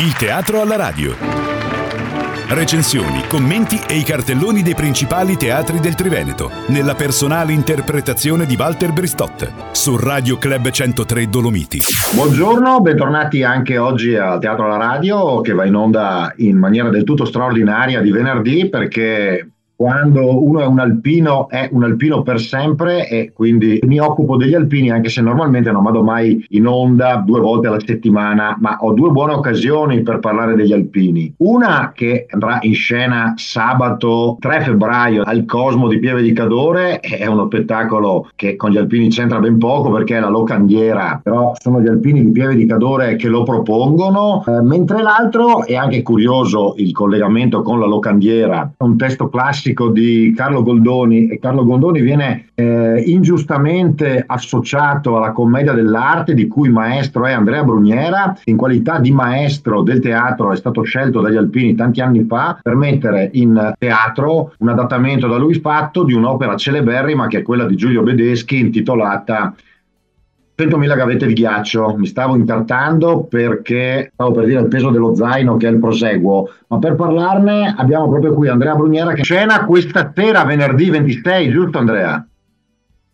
Il teatro alla radio. Recensioni, commenti e i cartelloni dei principali teatri del Triveneto, nella personale interpretazione di Walter Bristotte, su Radio Club 103 Dolomiti. Buongiorno, bentornati anche oggi al Teatro alla Radio, che va in onda in maniera del tutto straordinaria di venerdì, perché quando uno è un alpino è un alpino per sempre e quindi mi occupo degli alpini anche se normalmente non vado mai in onda due volte alla settimana ma ho due buone occasioni per parlare degli alpini. Una che andrà in scena sabato 3 febbraio al Cosmo di Pieve di Cadore è uno spettacolo che con gli alpini c'entra ben poco perché è la locandiera però sono gli alpini di Pieve di Cadore che lo propongono eh, mentre l'altro è anche curioso il collegamento con la locandiera un testo classico classico di Carlo Goldoni e Carlo Goldoni viene eh, ingiustamente associato alla commedia dell'arte di cui maestro è Andrea Bruniera, in qualità di maestro del teatro è stato scelto dagli alpini tanti anni fa per mettere in teatro un adattamento da lui fatto di un'opera celeberrima che è quella di Giulio Bedeschi intitolata 100.000 gavette di ghiaccio, mi stavo incartando perché stavo per dire il peso dello zaino che è il proseguo, ma per parlarne abbiamo proprio qui Andrea Bruniera che scena questa sera venerdì 26, giusto Andrea?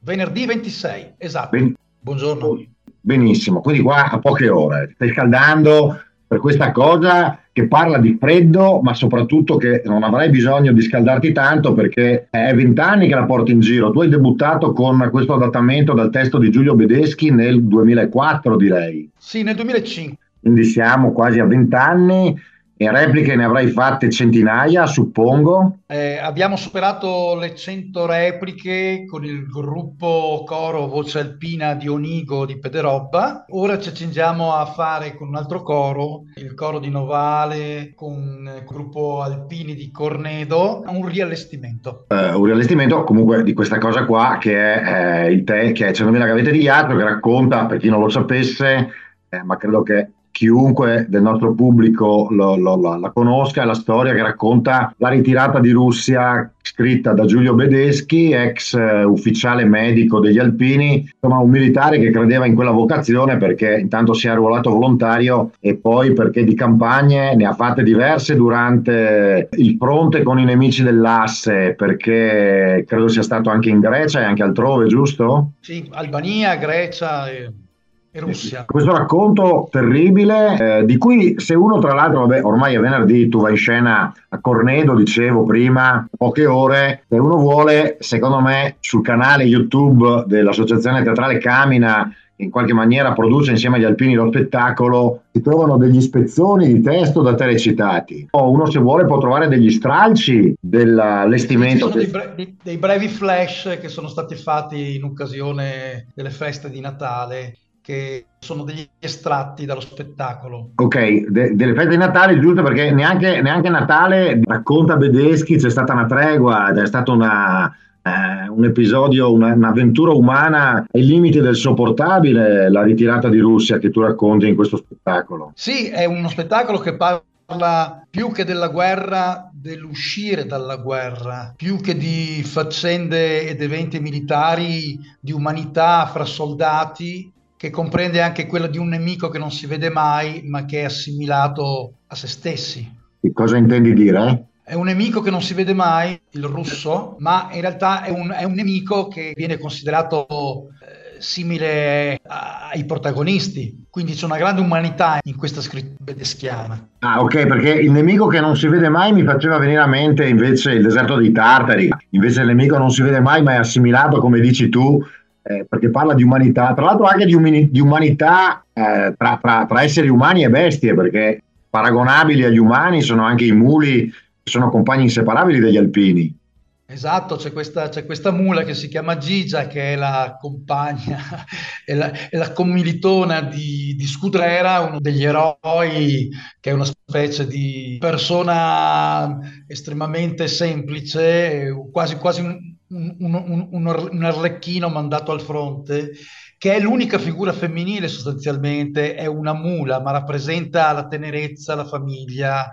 Venerdì 26, esatto. Ben... Buongiorno. Benissimo, quindi qua a poche ore, stai scaldando per questa cosa che parla di freddo, ma soprattutto che non avrai bisogno di scaldarti tanto perché è vent'anni che la porti in giro. Tu hai debuttato con questo adattamento dal testo di Giulio Bedeschi nel 2004, direi. Sì, nel 2005. Quindi siamo quasi a vent'anni e repliche ne avrai fatte centinaia, suppongo. Eh, abbiamo superato le 100 repliche con il gruppo coro Voce Alpina di Onigo di Pederobba. Ora ci accingiamo a fare con un altro coro, il coro di Novale, con il gruppo Alpini di Cornedo, un riallestimento. Uh, un riallestimento comunque di questa cosa qua che è eh, il te, che è 100.000 gavette di ghiaccio, che racconta, per chi non lo sapesse, eh, ma credo che chiunque del nostro pubblico lo, lo, lo, la conosca, è la storia che racconta la ritirata di Russia scritta da Giulio Bedeschi, ex uh, ufficiale medico degli Alpini, insomma un militare che credeva in quella vocazione perché intanto si è arruolato volontario e poi perché di campagne ne ha fatte diverse durante il fronte con i nemici dell'asse, perché credo sia stato anche in Grecia e anche altrove, giusto? Sì, Albania, Grecia. E e Russia. Questo racconto terribile, eh, di cui se uno tra l'altro, vabbè, ormai è venerdì, tu vai in scena a Cornedo, dicevo prima, poche ore, se uno vuole, secondo me, sul canale YouTube dell'Associazione Teatrale Camina, che in qualche maniera produce insieme agli alpini lo spettacolo, si trovano degli ispezioni di testo da te recitati. O uno se vuole può trovare degli stralci dell'allestimento. Sono dei, bre- dei brevi flash che sono stati fatti in occasione delle feste di Natale che sono degli estratti dallo spettacolo. Ok, de- delle feste di Natale, giusto perché neanche, neanche Natale racconta Bedeschi, c'è stata una tregua, è stato una, eh, un episodio, una, un'avventura umana ai limiti del sopportabile, la ritirata di Russia che tu racconti in questo spettacolo. Sì, è uno spettacolo che parla più che della guerra, dell'uscire dalla guerra, più che di faccende ed eventi militari, di umanità fra soldati che comprende anche quella di un nemico che non si vede mai, ma che è assimilato a se stessi. Che cosa intendi dire? È un nemico che non si vede mai, il russo, ma in realtà è un, è un nemico che viene considerato eh, simile ai protagonisti. Quindi c'è una grande umanità in questa scrittura bedeschiana. Ah, ok, perché il nemico che non si vede mai mi faceva venire a mente invece il deserto dei Tartari. Invece il nemico non si vede mai, ma è assimilato, come dici tu, eh, perché parla di umanità, tra l'altro anche di, umani- di umanità eh, tra, tra, tra, esseri umani e bestie, perché paragonabili agli umani sono anche i muli, che sono compagni inseparabili degli alpini. Esatto, c'è questa, c'è questa, mula che si chiama Gigia, che è la compagna, è la, è la commilitona di, di, Scudrera, uno degli eroi, che è una specie di persona estremamente semplice, quasi, quasi un, un, un, un, arlecchino mandato al fronte, che è l'unica figura femminile sostanzialmente, è una mula, ma rappresenta la tenerezza, la famiglia,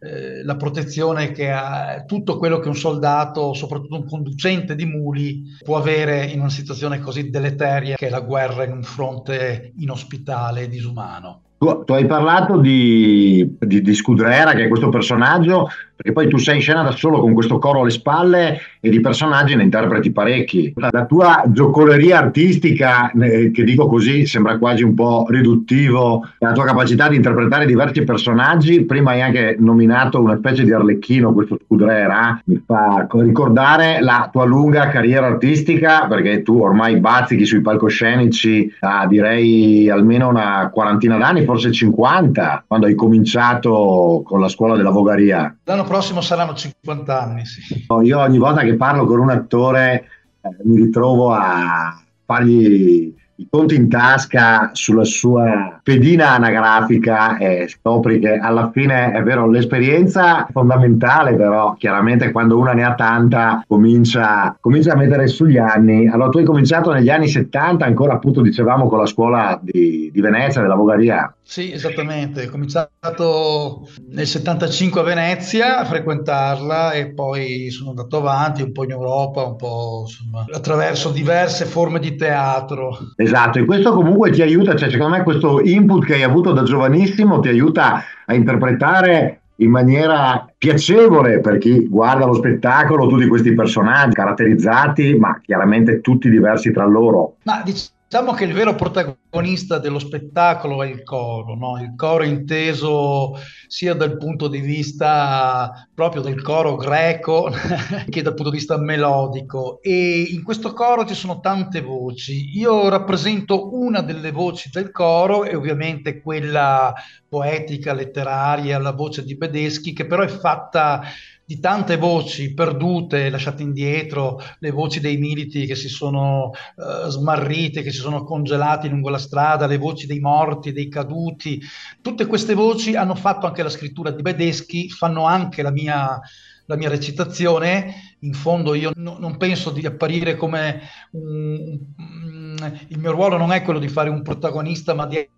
eh, la protezione che ha tutto quello che un soldato, soprattutto un conducente di muli, può avere in una situazione così deleteria che è la guerra in un fronte inospitale e disumano. Tu, tu hai parlato di, di, di, Scudrera, che è questo personaggio, perché poi tu sei in scena da solo con questo coro alle spalle e di personaggi ne interpreti parecchi. La tua giocoleria artistica, eh, che dico così, sembra quasi un po' riduttivo, la tua capacità di interpretare diversi personaggi, prima hai anche nominato una specie di arlecchino, questo Scudrera, mi fa ricordare la tua lunga carriera artistica, perché tu ormai bazzichi sui palcoscenici da direi almeno una quarantina d'anni, forse 50, quando hai cominciato con la scuola della vogaria. L'anno prossimo saranno 50 anni, sì. Io ogni volta che parlo con un attore eh, mi ritrovo a fargli i conti in tasca sulla sua pedina anagrafica e scopri che alla fine è vero l'esperienza è fondamentale però chiaramente quando una ne ha tanta comincia, comincia a mettere sugli anni allora tu hai cominciato negli anni 70 ancora appunto dicevamo con la scuola di, di Venezia della Vogaria sì, esattamente. Ho cominciato nel 75 a Venezia a frequentarla e poi sono andato avanti un po' in Europa, un po' insomma, attraverso diverse forme di teatro. Esatto, e questo comunque ti aiuta, cioè secondo me questo input che hai avuto da giovanissimo ti aiuta a interpretare in maniera piacevole per chi guarda lo spettacolo tutti questi personaggi caratterizzati, ma chiaramente tutti diversi tra loro. Ma diciamo Diciamo che il vero protagonista dello spettacolo è il coro, no? il coro inteso sia dal punto di vista proprio del coro greco che dal punto di vista melodico e in questo coro ci sono tante voci. Io rappresento una delle voci del coro e ovviamente quella poetica, letteraria, la voce di Bedeschi che però è fatta di tante voci perdute, lasciate indietro, le voci dei militi che si sono uh, smarrite, che si sono congelati lungo la strada, le voci dei morti, dei caduti. Tutte queste voci hanno fatto anche la scrittura di Bedeschi, fanno anche la mia, la mia recitazione. In fondo io no, non penso di apparire come un, un, il mio ruolo non è quello di fare un protagonista, ma di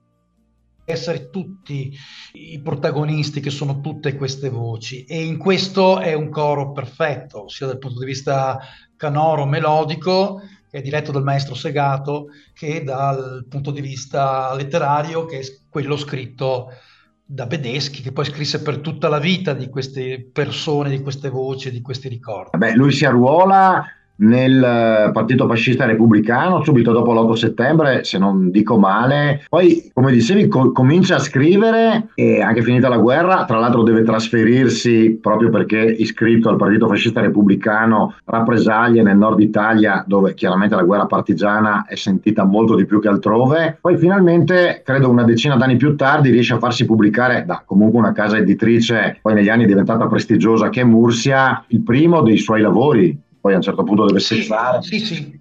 essere tutti i protagonisti che sono tutte queste voci e in questo è un coro perfetto sia dal punto di vista canoro melodico che è diretto dal maestro Segato che dal punto di vista letterario che è quello scritto da Bedeschi che poi scrisse per tutta la vita di queste persone, di queste voci, di questi ricordi. Beh, lui si arruola nel eh, partito fascista repubblicano subito dopo l'8 settembre, se non dico male. Poi, come dicevi, co- comincia a scrivere e anche finita la guerra, tra l'altro deve trasferirsi proprio perché iscritto al partito fascista repubblicano rappresaglie nel nord Italia, dove chiaramente la guerra partigiana è sentita molto di più che altrove. Poi finalmente, credo una decina d'anni più tardi, riesce a farsi pubblicare da comunque una casa editrice, poi negli anni diventata prestigiosa che è Mursia, il primo dei suoi lavori poi a un certo punto deve spezzare. Sì, sì.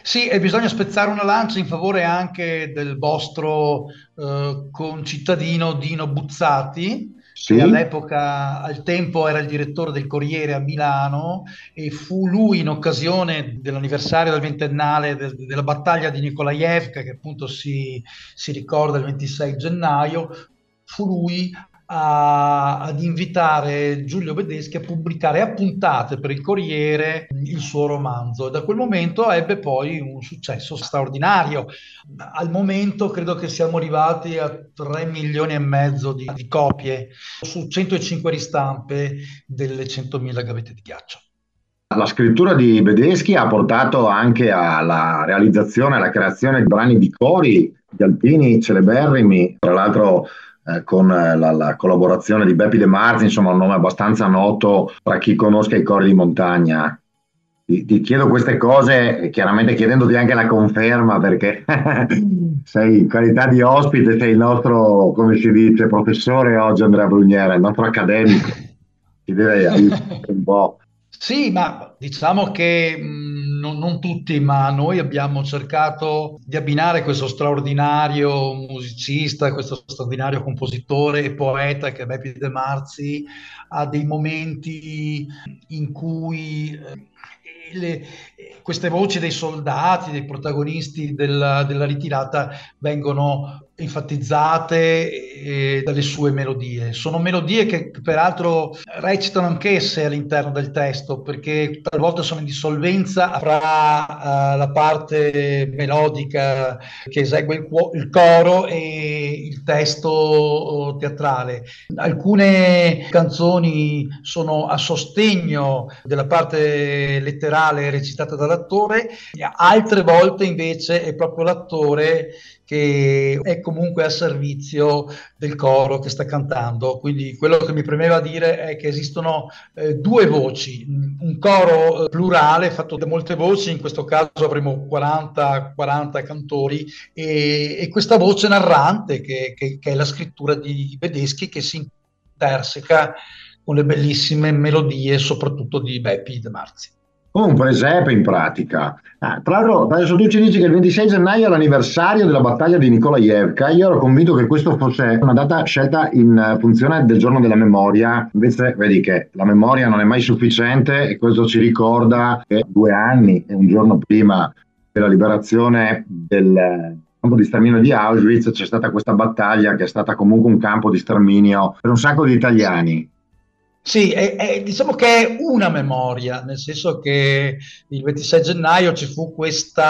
Sì, e bisogna spezzare una lancia in favore anche del vostro eh, concittadino Dino Buzzati, sì. che all'epoca, al tempo, era il direttore del Corriere a Milano e fu lui in occasione dell'anniversario del ventennale de- della battaglia di Nikolaevka, che appunto si, si ricorda il 26 gennaio, fu lui a, ad invitare Giulio Bedeschi a pubblicare a puntate per il Corriere il suo romanzo da quel momento ebbe poi un successo straordinario. Al momento credo che siamo arrivati a 3 milioni e mezzo di, di copie su 105 ristampe delle 100.000 gavette di ghiaccio. La scrittura di Bedeschi ha portato anche alla realizzazione, alla creazione di brani di cori di alpini celeberrimi, tra l'altro eh, con eh, la, la, collaborazione di Beppi De Marzi, insomma un nome abbastanza noto tra chi conosca i cori di montagna. Ti, ti chiedo queste cose, chiaramente chiedendoti anche la conferma, perché sei in qualità di ospite, sei il nostro, come si dice, professore oggi Andrea Brugnera, il nostro accademico. Ti deve aiutare un po'. Sì, ma diciamo che mh, non, non, tutti, ma noi abbiamo cercato di abbinare questo straordinario musicista, questo straordinario compositore e poeta che è Beppe De Marzi a dei momenti in cui eh, le, queste voci dei soldati, dei protagonisti della, della ritirata vengono enfatizzate e dalle sue melodie. Sono melodie che peraltro recitano anch'esse all'interno del testo perché talvolta sono in dissolvenza fra uh, la parte melodica che esegue il, il, coro e il testo teatrale. Alcune canzoni sono a sostegno della parte letterale recitata dall'attore, altre volte invece è proprio l'attore che è comunque a servizio del coro che sta cantando. Quindi quello che mi premeva dire è che esistono eh, due voci, un coro eh, plurale fatto da molte voci, in questo caso avremo 40, 40 cantori, e, e, questa voce narrante che, che, che è la scrittura di Bedeschi che si interseca con le bellissime melodie, soprattutto di Beppi De Marzi un presepe in pratica. Ah, tra l'altro, adesso tu ci dici che il 26 gennaio è l'anniversario della battaglia di Nikolaevka. Io ero convinto che questo fosse una data scelta in funzione del giorno della memoria. Invece, vedi che la memoria non è mai sufficiente e questo ci ricorda che due anni e un giorno prima della liberazione del campo di sterminio di Auschwitz c'è stata questa battaglia che è stata comunque un campo di sterminio per un sacco di italiani sì, è, è, diciamo che è una memoria, nel senso che il 26 gennaio ci fu questo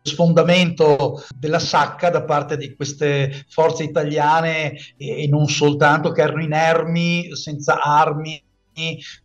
sfondamento della sacca da parte di queste forze italiane e, e non soltanto che erano inermi, senza armi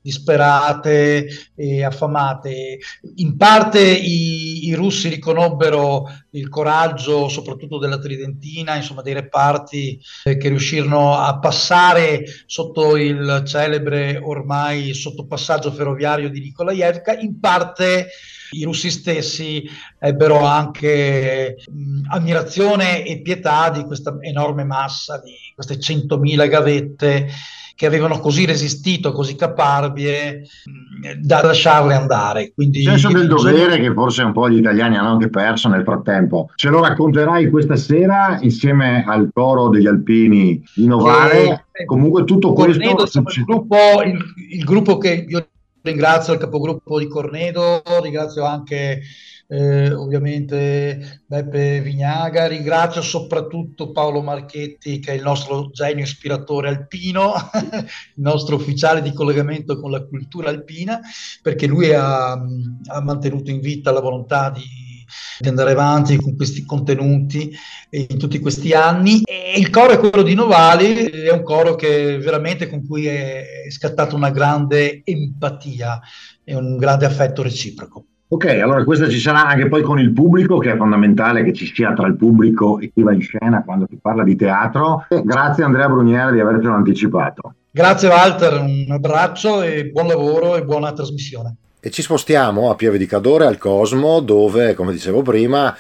disperate e affamate. In parte i, i, russi riconobbero il coraggio, soprattutto della Tridentina, insomma dei reparti eh, che riuscirono a passare sotto il celebre ormai sottopassaggio ferroviario di Nikolaevka, in parte i russi stessi ebbero anche mh, ammirazione e pietà di questa enorme massa, di queste 100.000 gavette che avevano così resistito, così caparbie, da lasciarle andare. Quindi, il senso del dovere che forse un po' gli italiani hanno anche perso nel frattempo. Ce lo racconterai questa sera insieme al coro degli alpini di Novare. Che, Comunque tutto questo... Il, gruppo, il, il gruppo che io ringrazio il capogruppo di Cornedo, ringrazio anche eh, ovviamente Beppe Vignaga, ringrazio soprattutto Paolo Marchetti che è il nostro genio ispiratore alpino, il nostro ufficiale di collegamento con la cultura alpina, perché lui ha, ha mantenuto in vita la volontà di di andare avanti con questi contenuti in tutti questi anni. E il coro è quello di Novali, è un coro che veramente con cui è scattata una grande empatia e un grande affetto reciproco. Ok, allora questa ci sarà anche poi con il pubblico, che è fondamentale che ci sia tra il pubblico e chi va in scena quando si parla di teatro. Grazie Andrea Bruniere di avercelo anticipato. Grazie Walter, un abbraccio e buon lavoro e buona trasmissione. E ci spostiamo a Pieve di Cadore, al Cosmo, dove, come dicevo prima,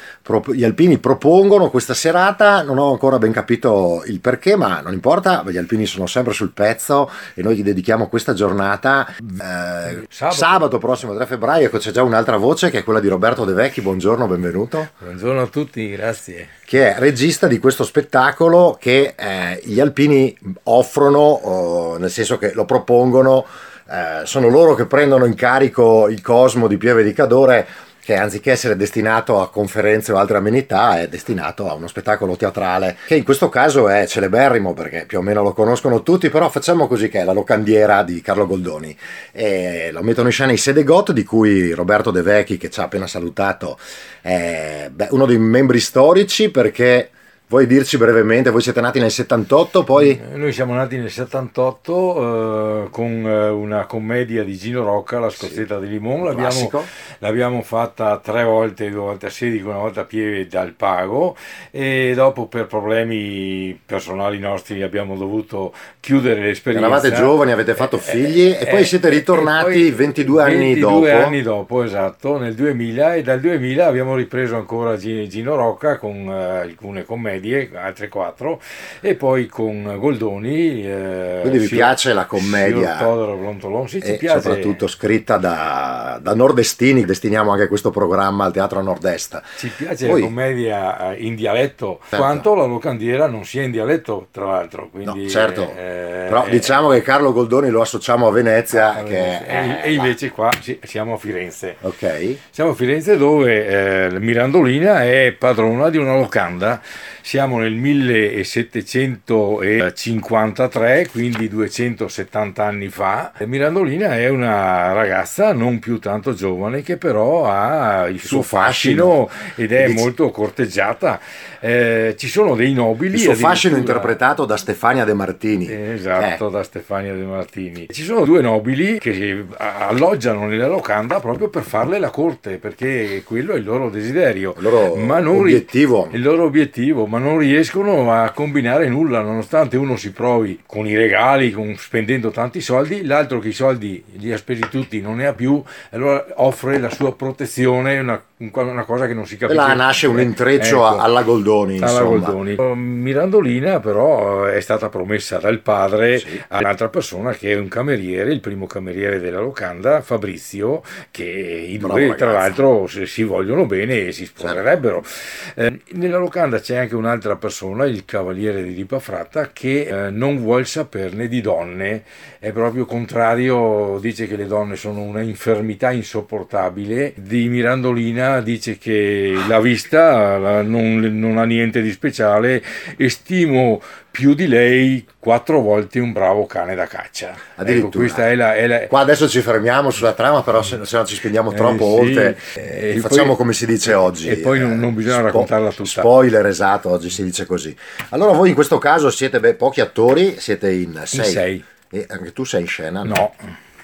gli alpini propongono questa serata. Non ho ancora ben capito il perché, ma non importa, gli alpini sono sempre sul pezzo e noi gli dedichiamo questa giornata. Eh, sabato. sabato. prossimo 3 febbraio, ecco c'è già un'altra voce che è quella di Roberto De Vecchi. Buongiorno, benvenuto. Buongiorno a tutti, grazie. Che è regista di questo spettacolo che eh, gli alpini offrono, oh, nel senso che lo propongono eh, sono loro che prendono in carico il Cosmo di Pieve di Cadore che anziché essere destinato a conferenze o altre amenità è destinato a uno spettacolo teatrale che in questo caso è celeberrimo perché più o meno lo conoscono tutti però facciamo così che è la locandiera di Carlo Goldoni. E lo mettono in scena i Sedegot di cui Roberto De Vecchi che ci ha appena salutato è beh, uno dei membri storici perché Vuoi dirci brevemente, voi siete nati nel 78, poi... Eh, noi siamo nati nel 78 eh, con eh, una commedia di Gino Rocca, La scozzetta sì. di Limon, l'abbiamo, l'abbiamo, fatta tre volte, due volte a Sedico, una volta a Pieve dal Pago e dopo per problemi personali nostri abbiamo dovuto chiudere l'esperienza. Eravate giovani, avete fatto eh, figli eh, e poi siete ritornati poi 22 anni 22 dopo. 22 anni dopo, esatto, nel 2000 e dal 2000 abbiamo ripreso ancora Gino Rocca con alcune commedie commedie, altre quattro, e poi con Goldoni. Eh, Quindi vi piace la commedia? Brontolon, sì, ci piace. soprattutto scritta da, da, nordestini, destiniamo anche questo programma al Teatro Nord-Est. Ci piace poi, la commedia in dialetto, certo. quanto la locandiera non sia in dialetto, tra l'altro. Quindi, no, certo, eh, però eh, diciamo che Carlo Goldoni lo associamo a Venezia. A che, e, invece qua siamo a Firenze. Ok. Siamo a Firenze dove eh, Mirandolina è padrona di una locanda Siamo nel 1753, quindi 270 anni fa. Mirandolina è una ragazza non più tanto giovane che però ha il, il suo, suo fascino, fascino, ed è molto corteggiata. Eh, ci sono dei nobili. Il suo fascino interpretato da Stefania De Martini. Esatto, eh. da Stefania De Martini. Ci sono due nobili che alloggiano nella locanda proprio per farle la corte, perché quello è il loro desiderio. Il loro non obiettivo. il loro obiettivo, ma non riescono a combinare nulla, nonostante uno si provi con i regali, con, spendendo tanti soldi, l'altro che i soldi li ha spesi tutti non ne ha più, allora offre la sua protezione, una una cosa che non si capisce. Là nasce un intreccio ecco, alla Goldoni. Alla Goldoni. Oh, Mirandolina però è stata promessa dal padre sì. a un'altra persona che è un cameriere, il primo cameriere della locanda, Fabrizio, che i due Bravo, tra l'altro si vogliono bene e si sposerebbero. Certo. Eh, nella locanda c'è anche un'altra persona, il cavaliere di Lipafratta, che eh, non vuol saperne di donne, è proprio contrario, dice che le donne sono una infermità insopportabile. Di Mirandolina dice che la vista non, non ha niente di speciale e stimo più di lei quattro volte un bravo cane da caccia. Ecco, è la, è la... Qua adesso ci fermiamo sulla trama, però se, se non ci spendiamo troppo eh, sì. oltre, eh, facciamo poi, come si dice oggi. E poi non, non bisogna spo- raccontarla tutta. Spoiler, esatto, oggi si dice così. Allora voi in questo caso siete beh, pochi attori, siete in sei. In sei. E anche tu sei in scena? No. no.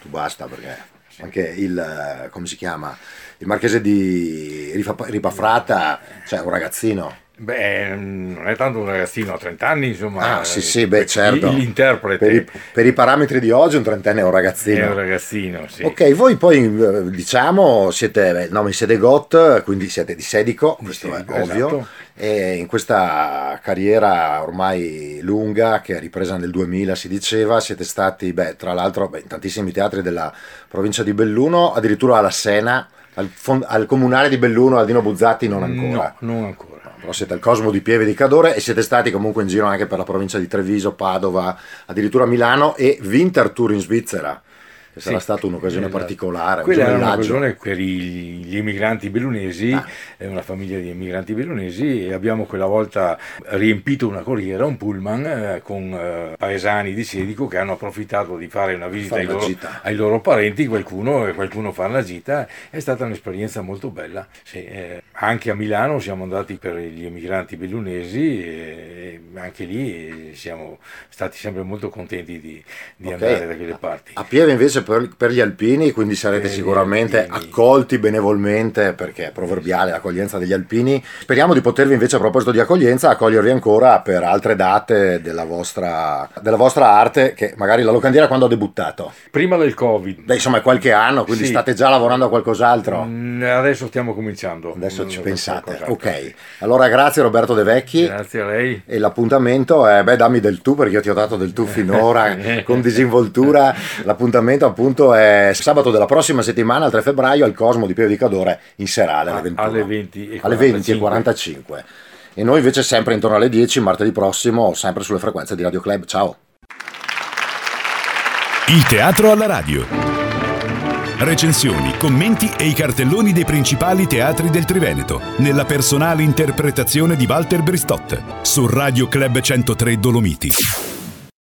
Tu basta perché anche il, come si chiama? il marchese di Ripafrata, cioè un ragazzino. Beh, non è tanto un ragazzino, ha 30 anni, insomma. Ah, sì, sì, beh, certo. L'interprete. Per i, per i, parametri di oggi un trentenne è un ragazzino. È un ragazzino, sì. Ok, voi poi, eh, diciamo, siete, no, siete GOT, quindi siete di Sedico, di questo Sedico, è ovvio. Esatto. E in questa carriera ormai lunga, che è ripresa nel 2000, si diceva, siete stati, beh, tra l'altro, beh, in tantissimi teatri della provincia di Belluno, addirittura alla Sena, al, fond- al, comunale di Belluno, Aldino Buzzati, non ancora. No, non ancora. Però siete al Cosmo di Pieve di Cadore e siete stati comunque in giro anche per la provincia di Treviso, Padova, addirittura Milano e Winterthur in Svizzera che sarà stata un'occasione esatto. particolare. Quella era un'occasione per gli immigranti bellunesi, ah. è una famiglia di immigranti bellunesi e abbiamo quella volta riempito una corriera, un pullman eh, con eh, paesani di Sedico che hanno approfittato di fare una visita ai loro, ai loro, parenti, qualcuno, qualcuno fa una gita, è stata un'esperienza molto bella. Sì, eh, anche a Milano siamo andati per gli immigranti bellunesi e anche lì siamo stati sempre molto contenti di, di okay. andare da quelle parti. A Pieve invece per, per gli alpini, quindi sarete sicuramente accolti benevolmente perché è proverbiale l'accoglienza degli alpini. Speriamo di potervi invece a proposito di accoglienza accogliervi ancora per altre date della vostra, della vostra arte che magari la locandiera quando ha debuttato? Prima del Covid. Beh, insomma è qualche anno, quindi sì. state già lavorando a qualcos'altro? Mm, adesso stiamo cominciando. Adesso ci pensate. Ok, allora grazie Roberto De Vecchi. Grazie a lei. E l'appuntamento è, beh dammi del tu perché io ti ho dato del tu finora con disinvoltura. L'appuntamento appunto è sabato della prossima settimana, il 3 febbraio, al Cosmo di Pio di Cadore in serale alle 21. Alle 20 e alle 20 e 45. E noi invece sempre intorno alle 10, martedì prossimo, sempre sulle frequenze di Radio Club. Ciao! Il teatro alla radio. Recensioni, commenti e i cartelloni dei principali teatri del Triveneto, nella personale interpretazione di Walter Bristotte, su Radio Club 103 Dolomiti.